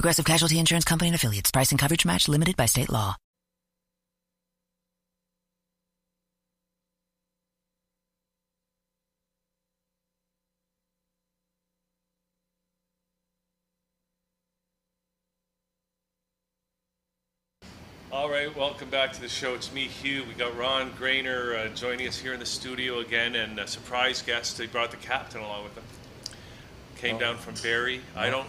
Progressive Casualty Insurance Company and affiliates. Price and coverage match limited by state law. All right, welcome back to the show. It's me, Hugh. We got Ron Grainer uh, joining us here in the studio again, and a surprise guest. They brought the captain along with them. Came down from Barrie. I don't,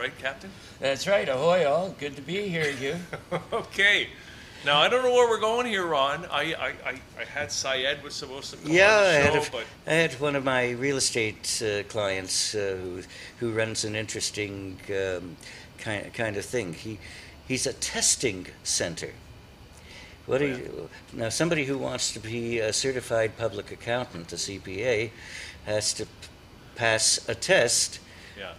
right, Captain? That's right. Ahoy, all. Good to be here, you. okay. Now I don't know where we're going here, Ron. I I, I, I had Syed was supposed to come yeah, on the I show, had, a, but I had one of my real estate uh, clients uh, who who runs an interesting um, kind kind of thing. He he's a testing center. What do you, now? Somebody who wants to be a certified public accountant, a CPA, has to p- pass a test, yeah.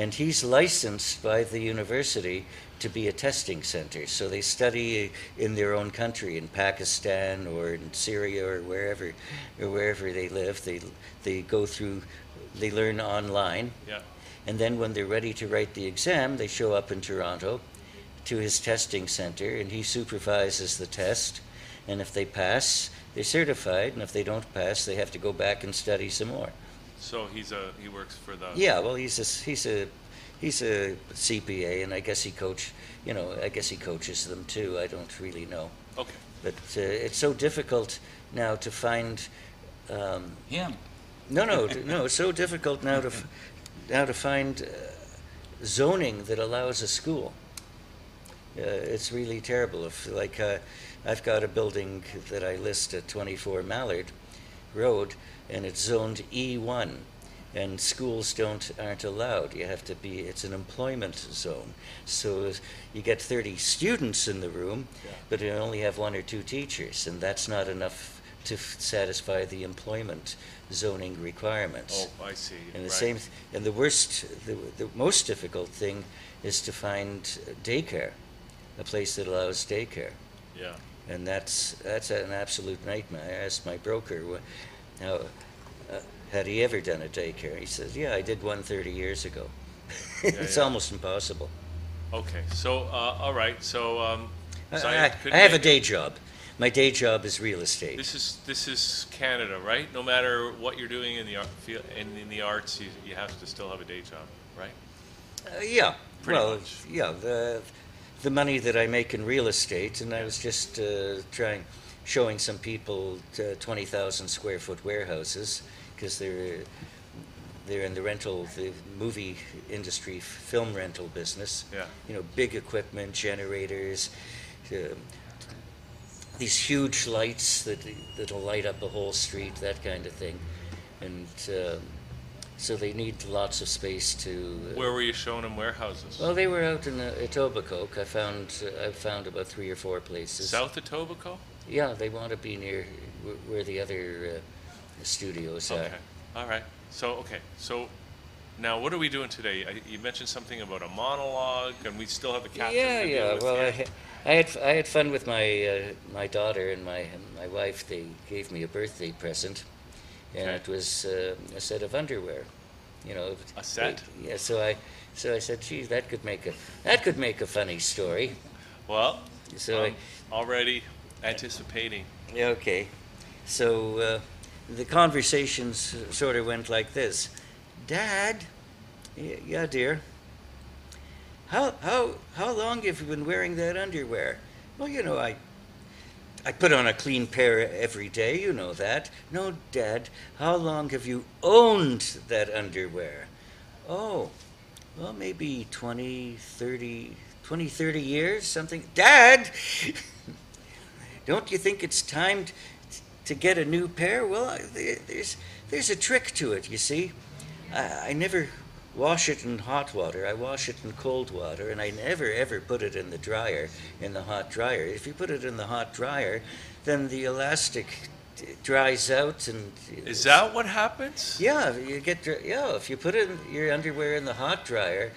And he's licensed by the university to be a testing center. So they study in their own country, in Pakistan or in Syria or wherever, or wherever they live. They they go through, they learn online, Yeah. and then when they're ready to write the exam, they show up in Toronto to his testing center, and he supervises the test. And if they pass, they're certified, and if they don't pass, they have to go back and study some more. So he's a he works for the Yeah, well, he's a he's a he's a CPA, and I guess he coach. You know, I guess he coaches them too. I don't really know, Okay. but uh, it's so difficult now to find. Um, Him. no, no, no. It's so difficult now to f- now to find uh, zoning that allows a school. Uh, it's really terrible. If like uh, I've got a building that I list at 24 Mallard Road, and it's zoned E1, and schools don't aren't allowed. You have to be. It's an employment zone, so you get 30 students in the room, Yeah. but you only have one or two teachers, and that's not enough to f- satisfy the employment zoning requirements. Oh, I see. And the right. same, and the worst, the, the most difficult thing is to find daycare, a place that allows daycare, Yeah. And that's that's an absolute nightmare. I asked my broker, how uh, had he ever done a daycare? He says, "Yeah, I did one 30 years ago." it's yeah. almost impossible. Okay. So uh, all right. So um, I, Syed I, couldn't I have a make day job. My day job is real estate. This is this is Canada, right? No matter what you're doing in the art, field, in, in the arts, you, you have to still have a day job, right? Uh, yeah. Pretty well, much. yeah. The the money that I make in real estate, and I was just uh, trying, showing some people uh, twenty thousand square foot warehouses because they're they're in the rental, the movie industry, f- film rental business. Yeah. You know, big equipment, generators. Uh, these huge lights that that'll light up a whole street, that kind of thing, and um, so they need lots of space to. uh, Where were you showing them warehouses? well, they were out in uh, Etobicoke. I found uh, I found about three or four places. South of Tobico? Yeah, they want to be near where the other uh, studios are. Okay. are. All right. So okay. So now what are we doing today? I, you mentioned something about a monologue, and we still have the captain. Yeah, yeah. Well, I, I had I had fun with my uh, my daughter and my my wife. They gave me a birthday present, and Okay. it was uh, a set of underwear. You know, A set? Yeah. So I so I said, "Gee, that could make a that could make a funny story." well, So I, I'm already anticipating. Yeah, okay. So uh, the conversations sort of went like this Dad, yeah, dear, how, how, how long have you been wearing that underwear? Well, you know, I, I put on a clean pair every day, you know that. No, Dad, how long have you owned that underwear? Oh, well, maybe 20, 30, 20, 30 years, something. Dad! Don't you think it's time t- to get a new pair? Well, I- there's there's a trick to it. You see, I, I never wash it in hot water. I wash it in cold water, and I never ever put it in the dryer, in the hot dryer. If you put it in the hot dryer, then the elastic dries out and Is that what happens? yeah, you get yeah. If you put in your underwear in the hot dryer,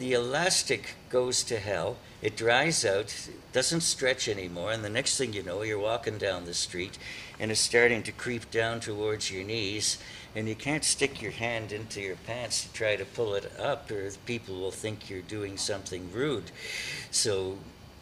the elastic goes to hell. It dries out, doesn't stretch anymore, and the next thing you know, you're walking down the street, and it's starting to creep down towards your knees, and you can't stick your hand into your pants to try to pull it up, or people will think you're doing something rude. So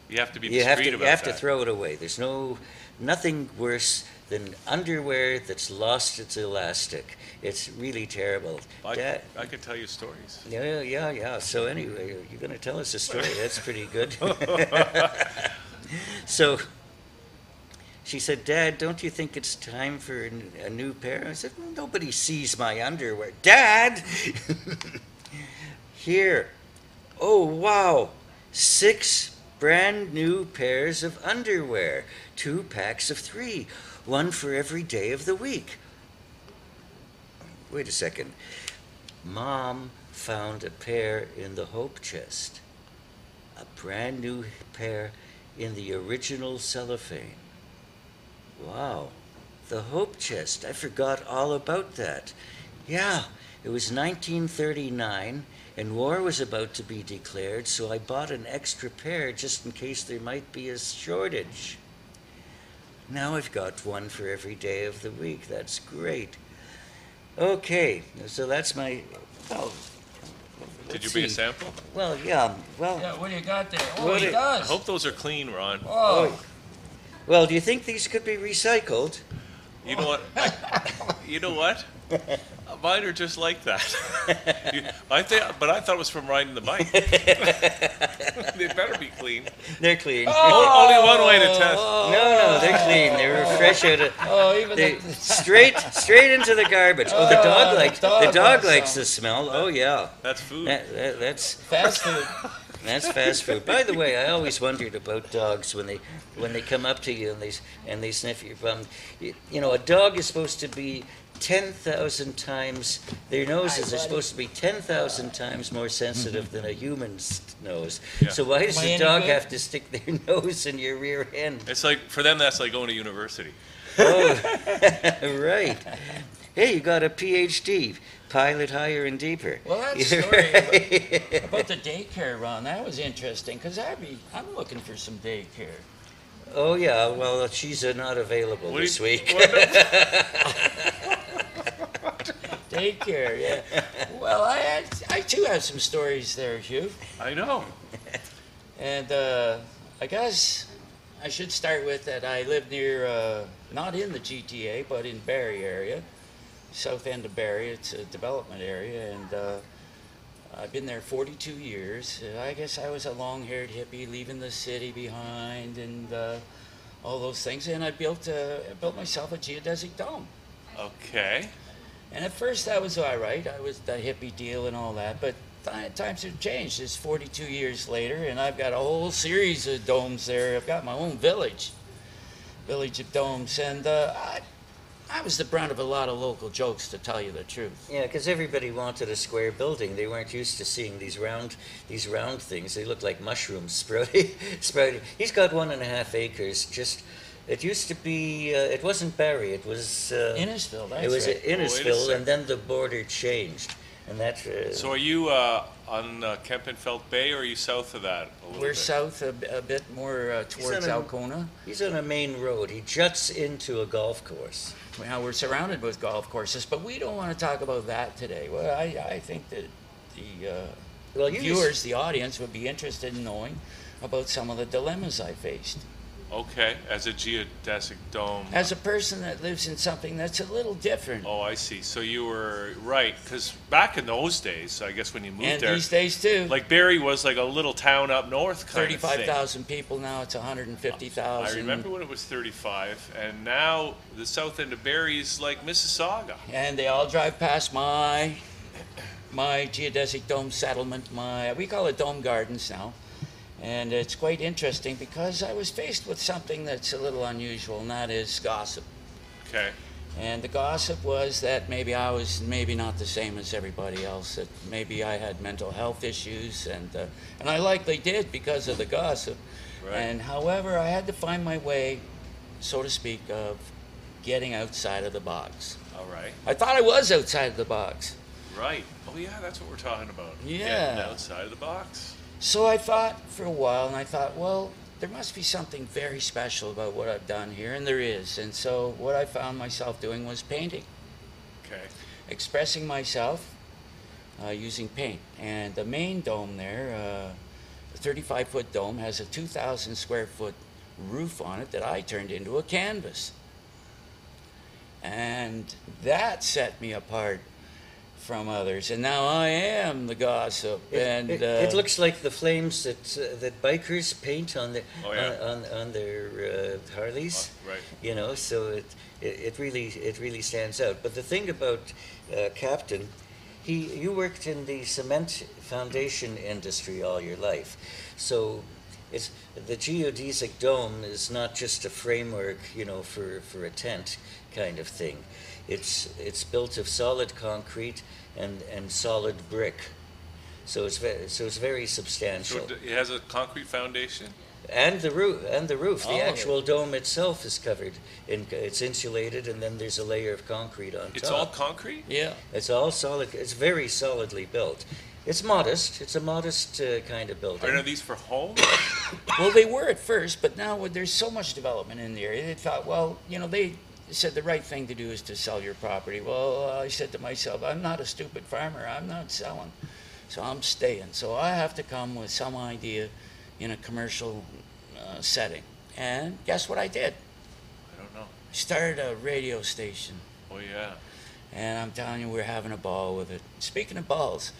You have to be you have to you have that. to throw it away. There's no nothing worse than underwear that's lost its elastic. It's really terrible. I, Dad- I could tell you stories. yeah, yeah, yeah. So anyway, you're going to tell us a story. That's pretty good. so she said, "Dad, don't you think it's time for a new pair?" I said, well, "Nobody sees my underwear, Dad." Here, oh wow, six brand new pairs of underwear, two packs of three, one for every day of the week. Wait a second. Mom found a pair in the Hope chest. A brand new pair in the original cellophane. Wow. The Hope chest. I forgot all about that. Yeah, it was 1939 and war was about to be declared, so I bought an extra pair just in case there might be a shortage. Now I've got one for every day of the week. That's great. Okay, so that's my. Well, Did you let's bring a sample? Well, yeah. Well, Yeah, what do you got there? Oh, What he it- I does. hope those are clean, Ron. Oh. oh, well. Do you think these could be recycled? You know what? I- you know what? Mine are just like that. You- I think, but I thought it was from riding the bike. they better be clean. They're clean. Oh! O- Only one way to test. No, no, they're clean. They were fresh out of. oh, even They the, straight, straight into the garbage. Oh, the dog Oh, likes. dog The dog likes likes them. the smell. Oh yeah. That's food. That, that, that's fast food. That's fast food. By the way, I always wondered about dogs when they when they come up to you and they s- and they sniff your bum. You, you know, a dog is supposed to be ten thousand times. Their noses are supposed to be ten thousand times more sensitive than a human's nose. Yeah. So why does Am I the any dog good? have to stick their nose in your rear end? It's like for them, that's like going to university. Oh, right. Hey, you got a PhD, pilot higher and deeper. Well, that story about, about the daycare run, that was interesting because I'd be, I'm looking for some daycare. Oh yeah, well she's uh, not available What do this you- week. what Daycare, yeah. Well, I had, I too have some stories there, Hugh. I know. And uh, I guess I should start with that I live near, uh, not in the GTA, but in Barrie area, south end of Barrie. It's a development area, and uh, I've been there 42 years. Uh, I guess I was a long-haired hippie leaving the city behind, and uh, all those things. And I built, uh, I built myself a geodesic dome. Okay. And at first that was all right. I was the hippie deal and all that, but times have changed. It's 42 years later, and I've got a whole series of domes there. I've got my own village, village of domes, and uh, I, I was the brunt of a lot of local jokes, to tell you the truth. Yeah, because everybody wanted a square building. They weren't used to seeing these round, these round things. They looked like mushrooms sprouting. sprouting. He's got one and a half acres. Just, it used to be. Uh, it wasn't Barrie. It was. Uh, Innisfil, that's it was right. Innisfil, Innisfil. and then the border changed, and that. Uh, So are you uh, on uh, Kempenfelt Bay, or are you south of that? A little We're bit? south a bit more uh, towards on a- Alcona. he's on a main road. He juts into a golf course. Now we're surrounded with golf courses, but we don't want to talk about that today. Well, I, I think that the uh, Well, you viewers, the audience, would be interested in knowing about some of the dilemmas I faced. Okay, as a geodesic dome. As a person that lives in something that's a little different, Oh, I see. So you were right, because back in those days, I guess when you moved and there, these days too, like Barrie was like a little town up north kind of thing. thirty-five thousand people now. It's hundred and fifty thousand. I remember when it was 35, and now the south end of Barrie is like Mississauga. and they all drive past my my geodesic dome settlement. My we call it Dome Gardens now, and it's quite interesting because I was faced with something that's a little unusual, and that is gossip. Okay. And the gossip was that maybe I was maybe not the same as everybody else. That maybe I had mental health issues, and uh, and I likely did because of the gossip. Right. And however, I had to find my way, so to speak, of getting outside of the box. All right. I thought I was outside of the box. Right. Oh yeah, that's what we're talking about. Yeah. Getting outside of the box. So I thought for a while, and I thought, well, there must be something very special about what I've done here, and there is. And so what I found myself doing was painting, Okay. expressing myself uh, using paint. And the main dome there, uh, the 35 foot dome, has a 2,000 square foot roof on it that I turned into a canvas. And that set me apart from others. And now I am the gossip. It, and it, uh, it looks like the flames that uh, that bikers paint on the Oh, yeah. on, on on their uh, Harleys. Oh, right. You know, so it, it it really it really stands out. But the thing about uh, Captain, he you worked in the cement foundation industry all your life, so. It's, the geodesic dome is not just a framework, you know, for, for a tent kind of thing. It's it's built of solid concrete and, and solid brick. So it's very, so it's very So substantial. it it has a concrete foundation. and the roof and the roof, the Oh. actual dome itself is covered in it's insulated and then there's a layer of concrete on top. It's top. all concrete. yeah. it's all solid. It's very solidly built. It's modest. It's a modest uh, kind of building. Are these for home? Well, they were at first, but now there's so much development in the area. They thought, well, you know, they said the right thing to do is to sell your property. Well, I said to myself, I'm not a stupid farmer. I'm not selling, so I'm staying. So I have to come with some idea in a commercial uh, setting. And guess what I did? I don't know. I started a radio station. Oh yeah. And I'm telling you, we're having a ball with it. Speaking of balls,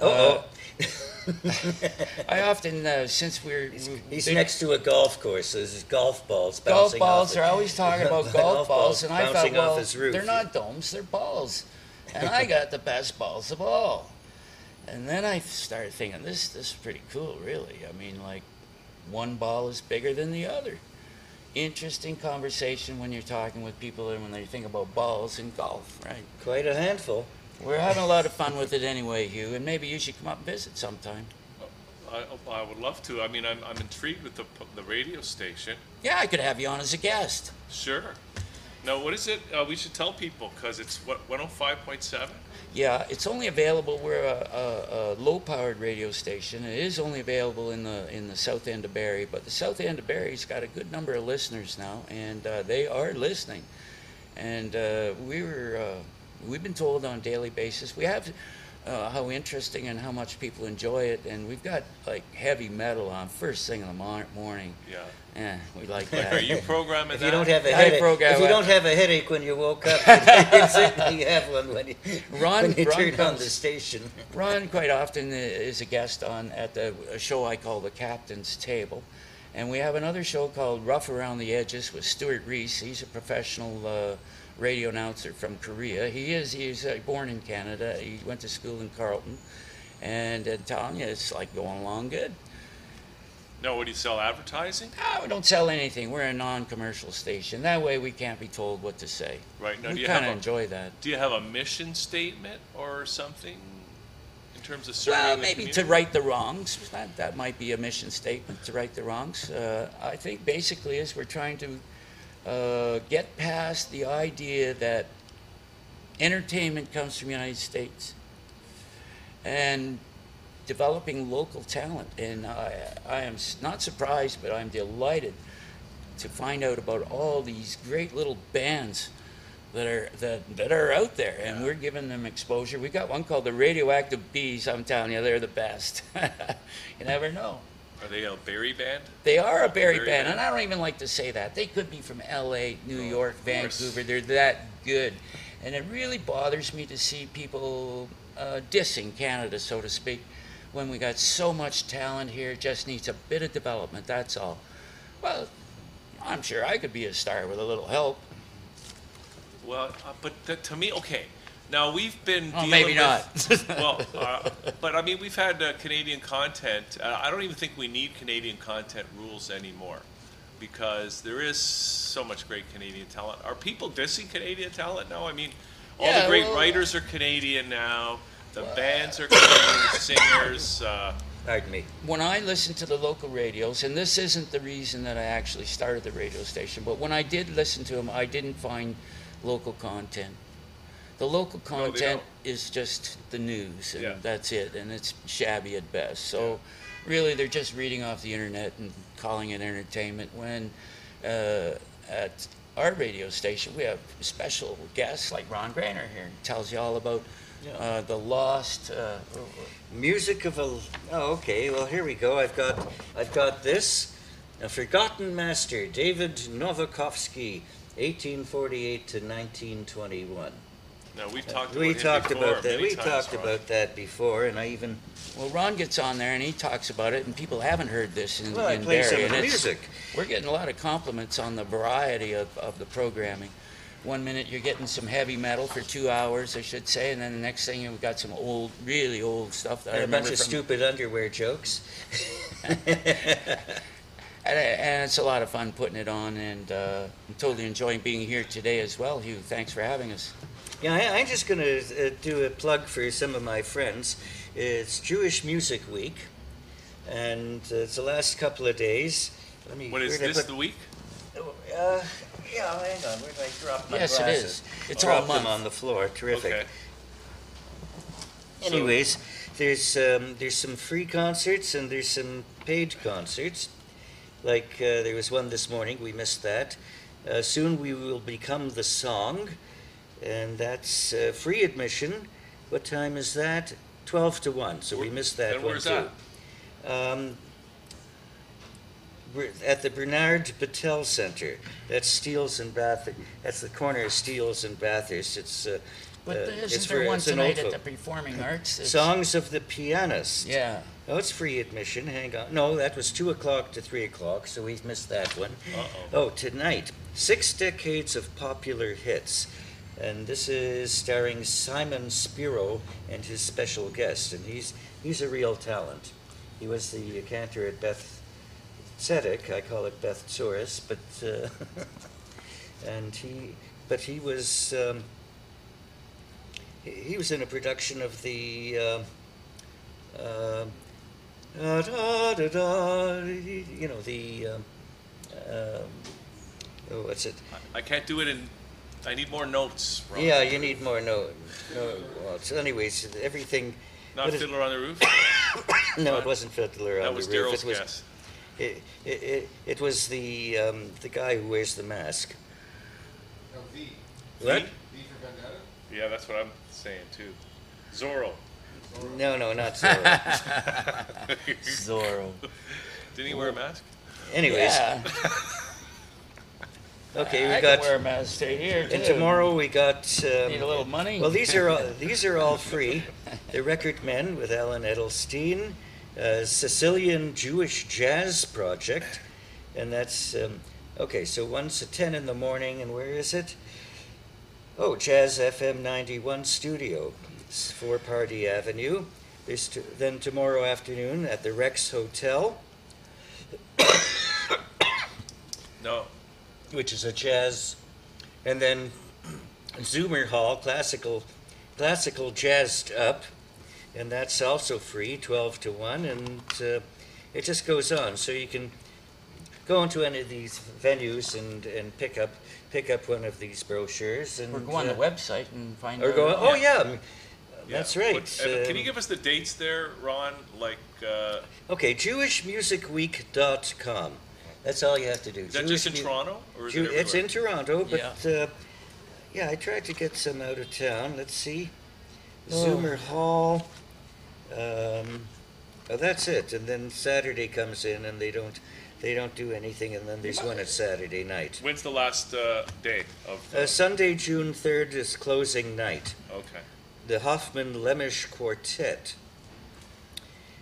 Uh-oh. I often, uh, since we're He's been- next to a golf course. So there's golf balls golf bouncing balls. off They're it. always talking about golf balls, and I thought, bouncing well, his roof. they're not domes, they're balls, and I got the best balls of all. And then I started thinking, this this is pretty cool, really. I mean, like, one ball is bigger than the other. Interesting conversation when you're talking with people and when they think about balls in golf, right? Quite a handful. We're having a lot of fun with it anyway, Hugh, and maybe you should come up and visit sometime. I, I would love to. I mean, I'm, I'm intrigued with the the radio station. Yeah, I could have you on as a guest. Sure. Now, what is it? Uh, we should tell people because it's what 105.7. Yeah, it's only available. We're a, a, a low-powered radio station. It is only available in the in the south end of Barrie, but the south end of Barrie's got a good number of listeners now, and uh, they are listening. And uh, we were uh, we've been told on a daily basis we have uh, how interesting and how much people enjoy it, and we've got like heavy metal on first thing in the mor- morning. Yeah. Yeah, we like Are that. you programming If that? you don't have a I headache, program if you don't have a headache when you woke up, you certainly have one when you, Ron- when you Ron turn on the station. Ron quite often is a guest on at the a show I call the Captain's Table, and we have another show called Rough Around the Edges with Stuart Reese. He's a professional uh, radio announcer from Korea. He is he's uh, born in Canada. He went to school in Carleton, and uh, you it's like going along good. No, what do you sell? Advertising? Ah, we don't sell anything. We're a non-commercial station. That way we can't be told what to say. Right. Now, do we you kind of enjoy that. do you have a mission statement or something in terms of serving Well, maybe to right the wrongs. That, that might be a mission statement to right the wrongs. Uh, I think basically is we're trying to uh, get past the idea that entertainment comes from the United States and developing local talent. And I, I am not surprised, but I'm delighted to find out about all these great little bands that are that, that are out there, and we're giving them exposure. We got one called the Radioactive Bees. I'm telling you, they're the best. you never know. Are they a Barrie band? They are a Barrie Barrie band, band. and I don't even like to say that. They could be from L.A., New Oh, York. Vancouver. They're that good, and it really bothers me to see people uh, dissing Canada, so to speak, when we got so much talent here. It just needs a bit of development. That's all. Well, I'm sure I could be a star with a little help. Well, uh, but to me, okay. Now we've been Oh, dealing maybe with, not. well, uh, but I mean, we've had uh, Canadian content. Uh, I don't even think we need Canadian content rules anymore. because there is so much great Canadian talent. Are people dissing Canadian talent now? I mean, all Yeah, the great well- writers are Canadian now. The bands are Canadian, singers. Uh, Pardon me. when I listen to the local radios, and this isn't the reason that I actually started the radio station, but when I did listen to them, I didn't find local content. The local content is just the news, and Yeah. that's it, and it's shabby at best. So, really, they're just reading off the internet and calling it entertainment. When uh, at our radio station, we have special guests like Ron Grainer here. He tells you all about uh, the lost. Uh, Music of a. Oh, okay. Well, here we go. I've got, I've got this. A forgotten master, David Novakovsky, 1848 to 1921. Now we've talked about We him talked before, about that. many We times, talked Ron. about that before, and I even Well, Ron gets on there and he talks about it, and people haven't heard this in, Well, I in play some Barrie, of the and it's- music. We're getting a lot of compliments on the variety of, of the programming. One minute you're getting some heavy metal for two hours, I should say, and then the next thing we've got some old, really old stuff that I and a remember bunch of from, stupid underwear jokes. and, and it's a lot of fun putting it on, and uh, I'm totally enjoying being here today as well, Hugh. Thanks for having us. Yeah, I, I'm just going to uh, do a plug for some of my friends. It's Jewish Music Week, and uh, it's the last couple of days. Let me. When is this put- the week? Uh, yeah, hang on. Where did I drop my Yes, it glasses? is. It's all Dropped them month. on the floor. Terrific. Okay. So- Anyways, there's um, there's some free concerts and there's some paid concerts. Like uh, there was one this morning. We missed that. Uh, soon we will become the song, and that's uh, free admission. What time is that? Twelve to one. So we missed that and one where's too. Um, we're at the Bernard Betel Center. That's Steeles and Bathurst. That's the corner of Steeles and Bathurst. It's uh, But uh, isn't it's there for- one it's an tonight old at the. Performing Arts? It's- Songs of the Pianist. Yeah. Oh, it's free admission. Hang on. No, that was 2 o'clock to 3 o'clock, so we've missed that one. Uh-oh. Oh, tonight, Six Decades of Popular Hits. And this is starring Simon Spiro and his special guest. And he's, he's a real talent. He was the cantor at Beth Tzedec. I call it Beth Tsaurus, but. Uh, and he. But he was. Um, he, he was in a production of the. Uh, uh, da, da, da, you know the um, um, oh, what's it? I can't do it in. I need more notes. Ron. Yeah, you need more no. no well, so anyways, everything. Not what is- Fiddler on the Roof. No, it wasn't Fiddler on that was the Roof. Daryl's It was guess. it, it, it, it was the um, the guy who wears the mask. What? Yeah, that's what I'm saying too. Zorro. No, no, not Zorro. Zorro. Didn't he wear a mask? Anyways, Yeah. Okay, I we can got. wear a mask straight here, And tomorrow we got. Um, Need a little money? Well, these are all, these are all free. The Record Men with Alan Edelstein, uh, Sicilian Jewish Jazz Project, and that's um, okay. So one's at ten in the morning, and where is it? Oh, Jazz FM ninety one studio, it's Four Pardee Avenue. There's t- then tomorrow afternoon at the Rex Hotel, No. Which is a jazz, and then Zoomer Hall, classical, classical jazzed up, and that's also free, twelve to one, and uh, it just goes on. So you can go into any of these venues and, and pick up pick up one of these brochures and Or go on uh, the website and find or out. go. Oh yeah, Yeah. that's right. What- can you Um, give us the dates there, Ron? Like, uh, okay, JewishMusicWeek.com. That's all you have to do. is that just in Jewish Mu- Toronto, or is Ju- it it's in? Toronto, but Yeah. uh, yeah, I tried to get some out of town. Let's see, Oh. Zoomer Hall. Um, oh, that's it. And then Saturday comes in, and they don't they don't do anything. And then there's one at Saturday night. When's the last uh, day of? Uh, Sunday, June third is closing night. okay. The Hoffman Lemish Quartet,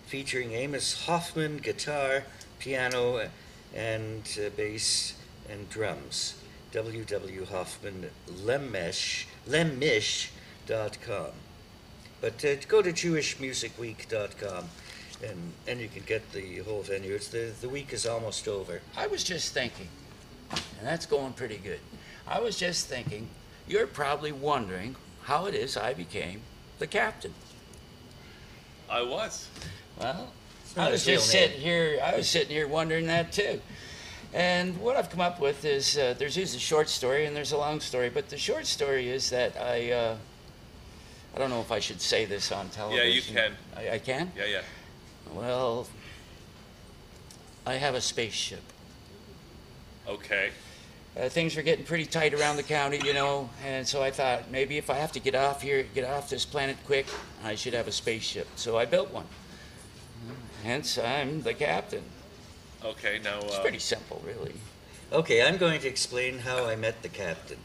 featuring Amos Hoffman guitar, piano, and uh, bass and drums. W.W. Hoffman Lemish, Lemish.com. But uh, go to JewishMusicWeek.com and and you can get the whole venue. It's the the week is almost over. I was just thinking, and that's going pretty good. I was just thinking, you're probably wondering how it is I became the captain. I was. Well, not I was just sitting here. I was sitting here wondering that too. And what I've come up with is uh, there's usually a short story and there's a long story. But the short story is that I uh, I don't know if I should say this on television. Yeah, you can. I, I can. Yeah, yeah. Well, I have a spaceship. Okay. Uh, things were getting pretty tight around the county, you know, and so I thought maybe if I have to get off here, get off this planet quick, I should have a spaceship. So I built one. Hence, I'm the captain. Okay. Now. It's Uh, pretty simple, really. Okay, I'm going to explain how I met the captain.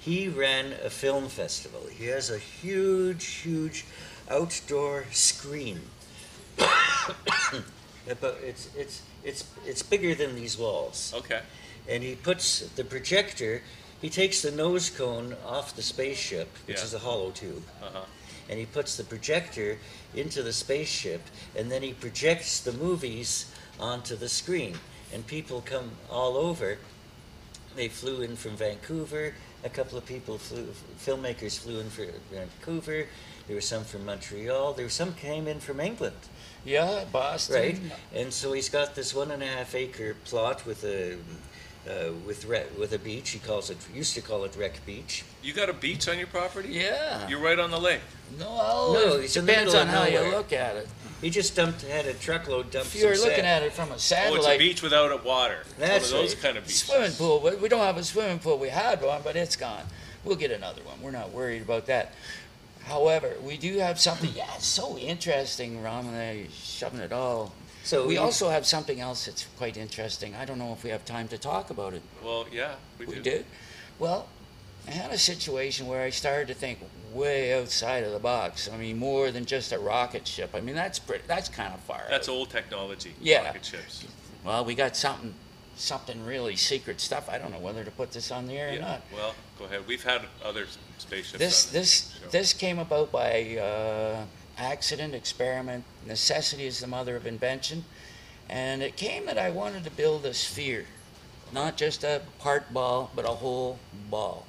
He ran a film festival. He has a huge, huge outdoor screen. but it's it's it's it's bigger than these walls. okay. And he puts the projector. He takes the nose cone off the spaceship, which Yeah. is a hollow tube, Uh huh. And he puts the projector into the spaceship, and then he projects the movies onto the screen. And people come all over. They flew in from Vancouver. A couple of people flew, filmmakers flew in from Vancouver. There were some from Montreal. There were some came in from England, Yeah, Boston. right? And so he's got this one and a half acre plot with a uh, with re- with a beach. He calls it used to call it Wreck Beach. You got a beach on your property? Yeah. You're right on the lake. no, No, it it's in the depends middle on of how you nowhere. look at it. He just dumped had a truckload dumped. If you're some looking sand. at it from a Oh, satellite, it's a beach without a water. It's That's one of those right. kind of beaches. Swimming pool. We we don't have a swimming pool. We had one, but it's gone. We'll get another one. We're not worried about that. However, we do have something. Yeah, it's so interesting, Ram, and I shoving it all. So we you- also have something else that's quite interesting. I don't know if we have time to talk about it. Well, yeah, we do. We did. Well, I had a situation where I started to think way outside of the box. I mean, more than just a rocket ship. I mean, that's pretty. That's kind of far. That's out. old technology. Yeah. Rocket ships. Well, we got something, something really secret stuff. I don't know whether to put this on the air or Yeah. not. Well, go ahead. We've had other s- spaceships. This on this the show. this came about by uh, accident, experiment. Necessity is the mother of invention, and it came that I wanted to build a sphere, not just a part ball, but a whole ball.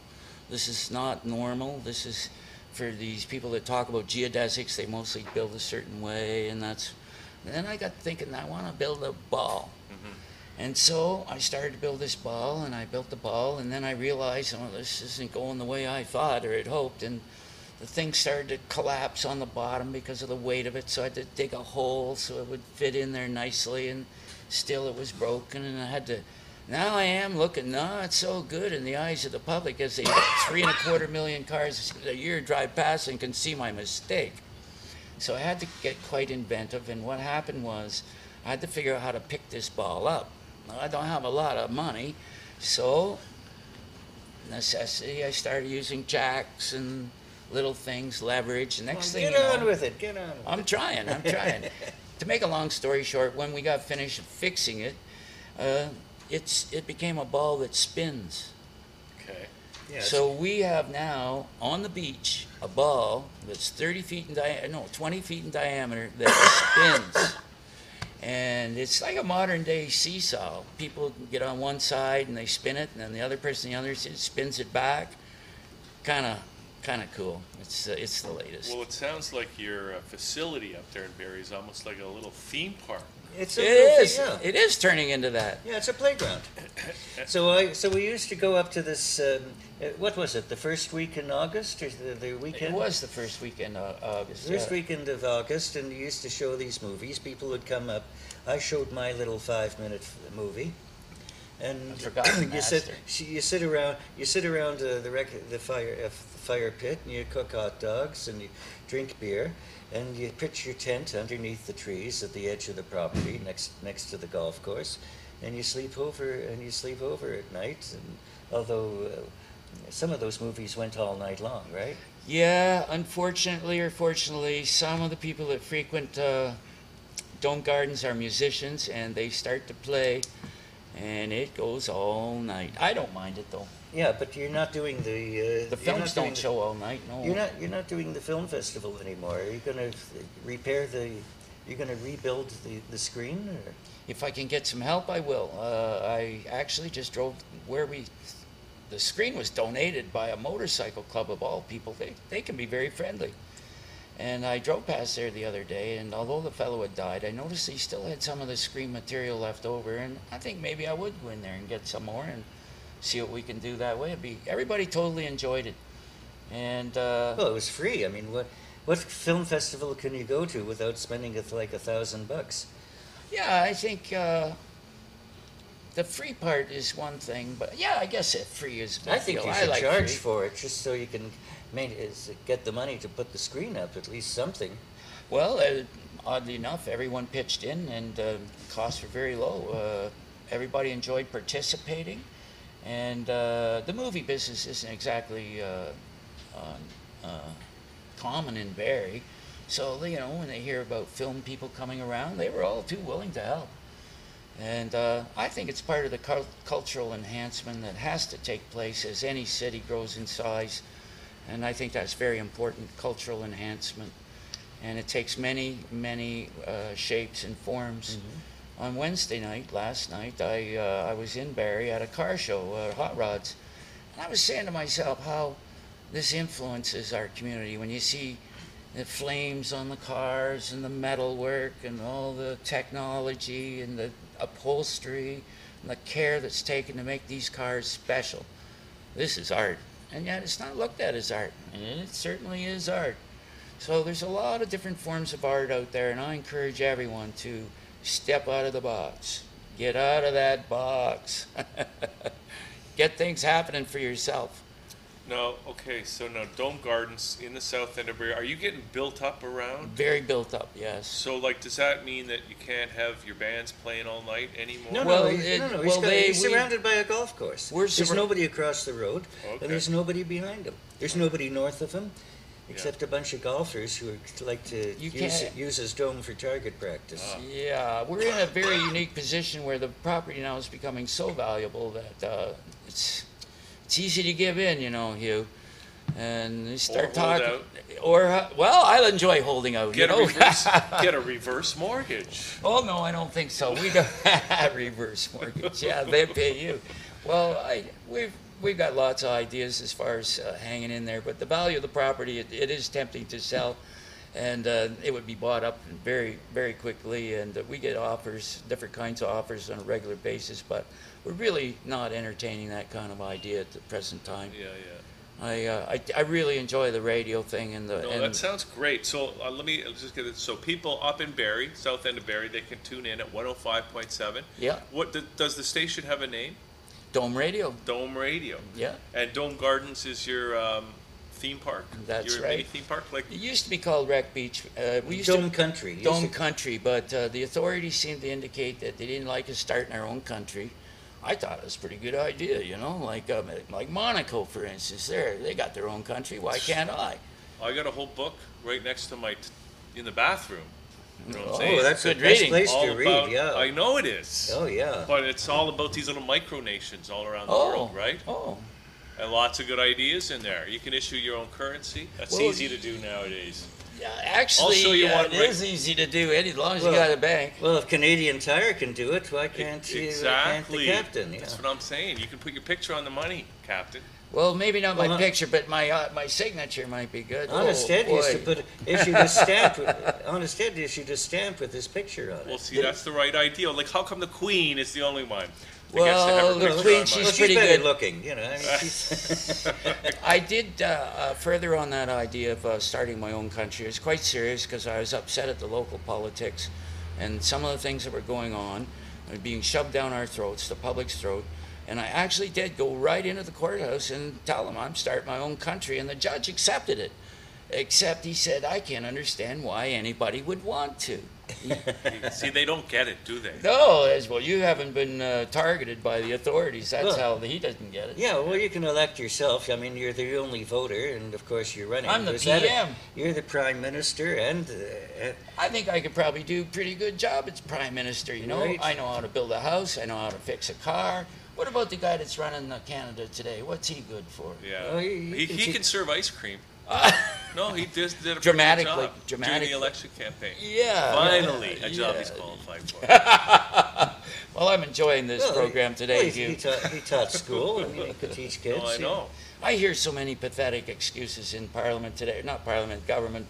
This is not normal. This is for these people that talk about geodesics. They mostly build a certain way, and that's. And then I got thinking, I want to build a ball. Mm-hmm. And so I started to build this ball, and I built the ball, and then I realized, oh, this isn't going the way I thought or had hoped, and the thing started to collapse on the bottom because of the weight of it. So I had to dig a hole so it would fit in there nicely, and still it was broken, and I had to. Now I am looking not so good in the eyes of the public as the three and a quarter million cars a year drive past and can see my mistake. So I had to get quite inventive, and what happened was I had to figure out how to pick this ball up. I don't have a lot of money, so necessity, I started using jacks and little things, leverage. The next thing Get you know, on with it. Get on. With. I'm trying. I'm trying. to make a long story short, when we got finished fixing it, uh, it's it became a ball that spins. Okay. Yeah, So we have now on the beach a ball that's 30 feet in diameter, no, 20 feet in diameter that spins. And it's like a modern day seesaw. People get on one side and they spin it, and then the other person the other side spins it back. Kind of, kind of cool. It's uh, it's the latest. Well, it sounds like your uh, facility up there in Barrie is almost like a little theme park. it's a It little is. thing, yeah. It is turning into that. Yeah, it's a playground. so I so we used to go up to this. Um, uh, what was it? The first week in August or the, the It weekend? was the first weekend of August. First yeah. weekend of August, and you used to show these movies. People would come up. I showed my little five-minute f- movie, and I forgot the you sit you sit around you sit around uh, the rec- the fire uh, fire pit, and you cook hot dogs and you drink beer, and you pitch your tent underneath the trees at the edge of the property next next to the golf course, and you sleep over and you sleep over at night. And although uh, some of those movies went all night long, right? Yeah, unfortunately or fortunately, some of the people that frequent uh, Dome Gardens are musicians and they start to play and it goes all night. I don't mind it though. Yeah, but you're not doing the. Uh, The you're films not doing don't the- show all night, no. You're not. You're not doing the film festival anymore. Are you going to repair the You're going to rebuild the, the screen? Or? If I can get some help, I will. Uh, I actually just drove where we. The screen was donated by a motorcycle club of all people. They, they can be very friendly. And I drove past there the other day, and although the fellow had died, I noticed he still had some of the screen material left over. And I think maybe I would go in there and get some more and see what we can do that way. It'd be, everybody totally enjoyed it. And uh, Well, it was free. I mean, what what film festival can you go to without spending like a thousand bucks? Yeah, I think uh, the free part is one thing, but yeah, I guess it free is. I think you I should like charge free. for it just so you can main, is get the money to put the screen up, at least something. Well, uh, oddly enough, everyone pitched in, and uh, costs were very low. Uh, everybody enjoyed participating, and uh, the movie business isn't exactly uh, um, uh, common in Barrie. So you know, when they hear about film people coming around, they were all too willing to help. And uh, I think it's part of the cul- cultural enhancement that has to take place as any city grows in size. And I think that's very important cultural enhancement. And it takes many, many uh, shapes and forms. On Wednesday night, last night, I, uh, I was in Barrie at a car show, uh, Hot Rods. And I was saying to myself how this influences our community when you see the flames on the cars and the metal work and all the technology and the upholstery and the care that's taken to make these cars special. This is art. And yet it's not looked at as art. And it certainly is art. So there's a lot of different forms of art out there, and I encourage everyone to step out of the box. Get out of that box. Get things happening for yourself. No, okay, so now Dome Gardens in the south end of Barrie, are you getting built up around? Very built up, yes. So, like, does that mean that you can't have your bands playing all night anymore? No, Well, no, he's, it- no, no, he's, well, got, they- he's we- surrounded by a golf course. We're there's surra- nobody across the road, Okay. and there's nobody behind him. There's nobody north of him, except a bunch of golfers who like to You use, can't- use his dome for target practice. Ah. Yeah, we're in a very unique position where the property now is becoming so valuable that uh, it's it's easy to give in, you know, Hugh. And you start hold talking, out. or uh, well, I'll enjoy holding out. Get you a know? reverse, get a reverse mortgage. Oh no, I don't think so. We don't have a reverse mortgage. Yeah, they pay you. Well, I we've we've got lots of ideas as far as uh, hanging in there, but the value of the property it, it is tempting to sell, and uh, it would be bought up very very quickly. And uh, we get offers, different kinds of offers on a regular basis, but we're really not entertaining that kind of idea at the present time. Yeah, yeah. I, uh, I I really enjoy the radio thing and the No, and that sounds great. So uh, let me let's just get it. So people up in Barrie, south end of Barrie, they can tune in at 105.7. yeah, What do- does the station have a name? Dome Radio. Dome Radio. Yeah. And Dome Gardens is your um, theme park. That's your right. theme park. Like It used to be called Wreck Beach. Uh, we used Dome to, country. Used Dome to- Country, but uh, the authorities seemed to indicate that they didn't like us starting our own country. I thought it was a pretty good idea, you know, like um, like Monaco, for instance. There, they got their own country. Why can't I? I got a whole book right next to my t- in the bathroom. You know what I'm Oh, saying? Oh, that's the Good best reading. place all to read. about, yeah. I know it is. Oh yeah. But it's all about these little micronations all around the Oh, world, right? Oh, And lots of good ideas in there. You can issue your own currency. That's Well, easy to do nowadays. yeah. Actually, show you uh, one it right- is easy to do it as long as Well, you got a bank. Well, if Canadian Tire can do it, why can't you? exactly. Can't the captain? Yeah. That's what I'm saying. You can put your picture on the money, Captain. Well, maybe not my Well, picture, but my uh, my signature might be good. Honest oh, Ed used to boy. put issued a stamp. With, Honest Ed issued a stamp with his picture on it. Well, see, that's the right idea. Like, how come the Queen is the only one? That Well, gets to have her the Queen, she's well, pretty better good. looking, you know. I mean, she's, I did uh, uh, further on that idea of uh, starting my own country. It's quite serious because I was upset at the local politics and some of the things that were going on uh, being shoved down our throats, the public's throat. And I actually did go right into the courthouse and tell them I'm starting my own country, and the judge accepted it. Except he said, I can't understand why anybody would want to. See, they don't get it, do they? No, as well, you haven't been uh, targeted by the authorities. That's Well, how he doesn't get it. yeah, well, you can elect yourself. I mean, you're the only voter, and of course, you're running. I'm the Is that a- PM. you're the prime minister, and uh, I think I could probably do a pretty good job as prime minister. You know, Right. I know how to build a house. I know how to fix a car. What about the guy that's running uh, Canada today? What's he good for? Yeah. Oh, you- you he can he see- can serve ice cream. No, he just did a pretty good Dramatically- job during dramatically. the election campaign. Yeah. Finally, yeah, a job yeah. he's qualified for. Well, I'm enjoying this Well, program he- today, well, he, Hugh. he, taught, he taught school. I mean, he could teach kids. No, I he- know. I hear so many pathetic excuses in Parliament today. Not Parliament, government,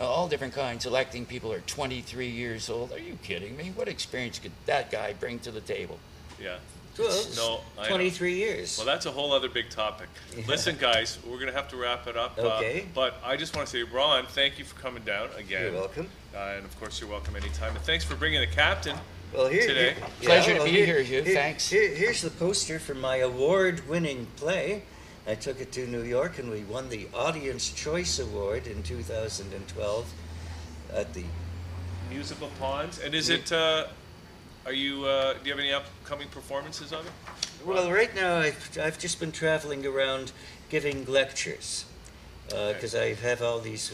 uh, all different kinds. Electing people are 23 years old. Are you kidding me? What experience could that guy bring to the table? Yeah. Well, No, I know. 23 years. Well, that's a whole other big topic. Listen, guys, we're going to have to wrap it up. uh, Okay. but I just want to say, Ron, thank you for coming down again. You're welcome. Uh, and of course, you're welcome anytime. And thanks for bringing the captain. Well, here, today. here- Pleasure to be here, Hugh. Thanks. Here, here's the poster for my award-winning play. I took it to New York, and we won the Audience Choice Award in 2012 at the. Musical Ponds. And is it, uh, are you, uh, do you have any upcoming performances of it? Well, right now I've, I've just been traveling around giving lectures because I have all these.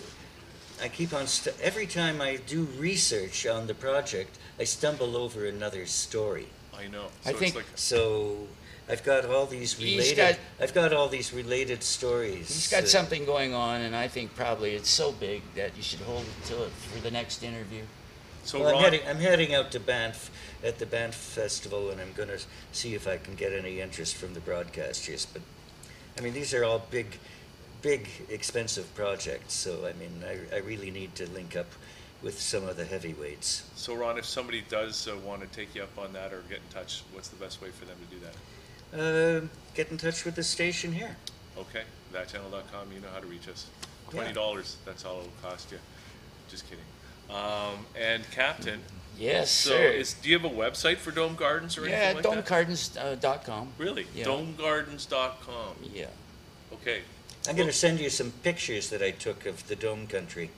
I keep on st- every time I do research on the project, I stumble over another story. I know. I So think- like, So I've got all these related. got- I've got all these related stories. He's got uh, something going on, and I think probably it's so big that you should hold it till it for the next interview. So Well, I'm Ron, heading. I'm heading out to Banff at the Banff Festival, and I'm going to see if I can get any interest from the broadcasters. But I mean, these are all big, big, expensive projects. So I mean, I, I really need to link up with some of the heavyweights. so Ron, if somebody does uh, want to take you up on that or get in touch, what's the best way for them to do that? Uh, get in touch with the station here. Okay, thatchannel.com, you know how to reach us. Yeah. Twenty dollars, that's all it'll cost you. Just kidding. Um, and Captain, Yes, so sir. is, do you have a website for Dome Gardens or yeah, anything like that? Yeah, domegardens.com. Really? Yeah. Domegardens.com. Yeah. Okay. I'm going to send you some pictures that I took of the Dome Country.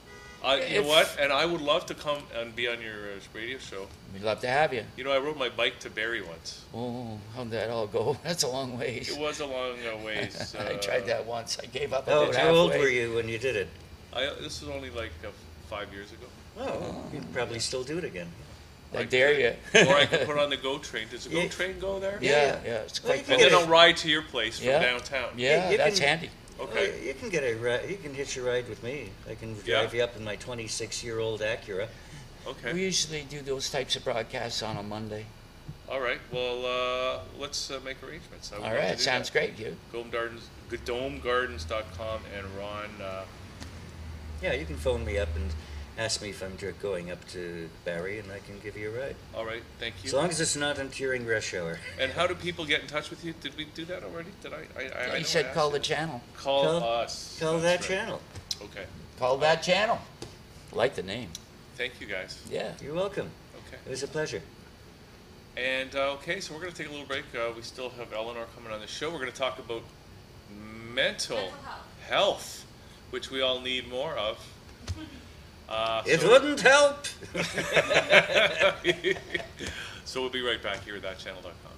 Uh, you know what? And I would love to come and be on your uh, radio show. We'd love to have you. You know, I rode my bike to Barrie once. Oh, how'd that all go? That's a long ways. It was a long uh, ways. Uh, I tried that once. I gave up. Oh, bit how old were you when you did it? I, this was only like uh, five years ago. Oh, you'd probably still do it again. I dare you. or I could put on the GO train. Does the GO Yeah. train go there? Yeah, Yeah. yeah, it's Well, quite you can And close. then I'll ride to your place from Yeah. downtown. Yeah, you that's can- handy. Okay. Well, you can get a ri- you can hitch a ride with me. I can Yeah? drive you up in my 26 year old Acura. Okay. We usually do those types of broadcasts on a Monday. All right. Well, uh, let's uh, make arrangements. I would All love to right, do sounds that. great, you. Dome Gardens, domegardens.com, and Ron. Uh, Yeah, you can phone me up and ask me if I'm going up to Barrie, and I can give you a ride. all right. Thank you. As long as it's not during rush hour. and how do people get in touch with you? Did we do that already? Did I? I, I, I know He I said call the channel. Call, Call- us. Call That's that right. channel. Okay. Call that channel. Like the name. Thank you, guys. Yeah. You're welcome. Okay. It was a pleasure. And uh, okay, so we're going to take a little break. Uh, we still have Eleanor coming on the show. We're going to talk about mental, health, which we all need more of. Uh, It so- wouldn't help. so we'll be right back here at thatchannel.com.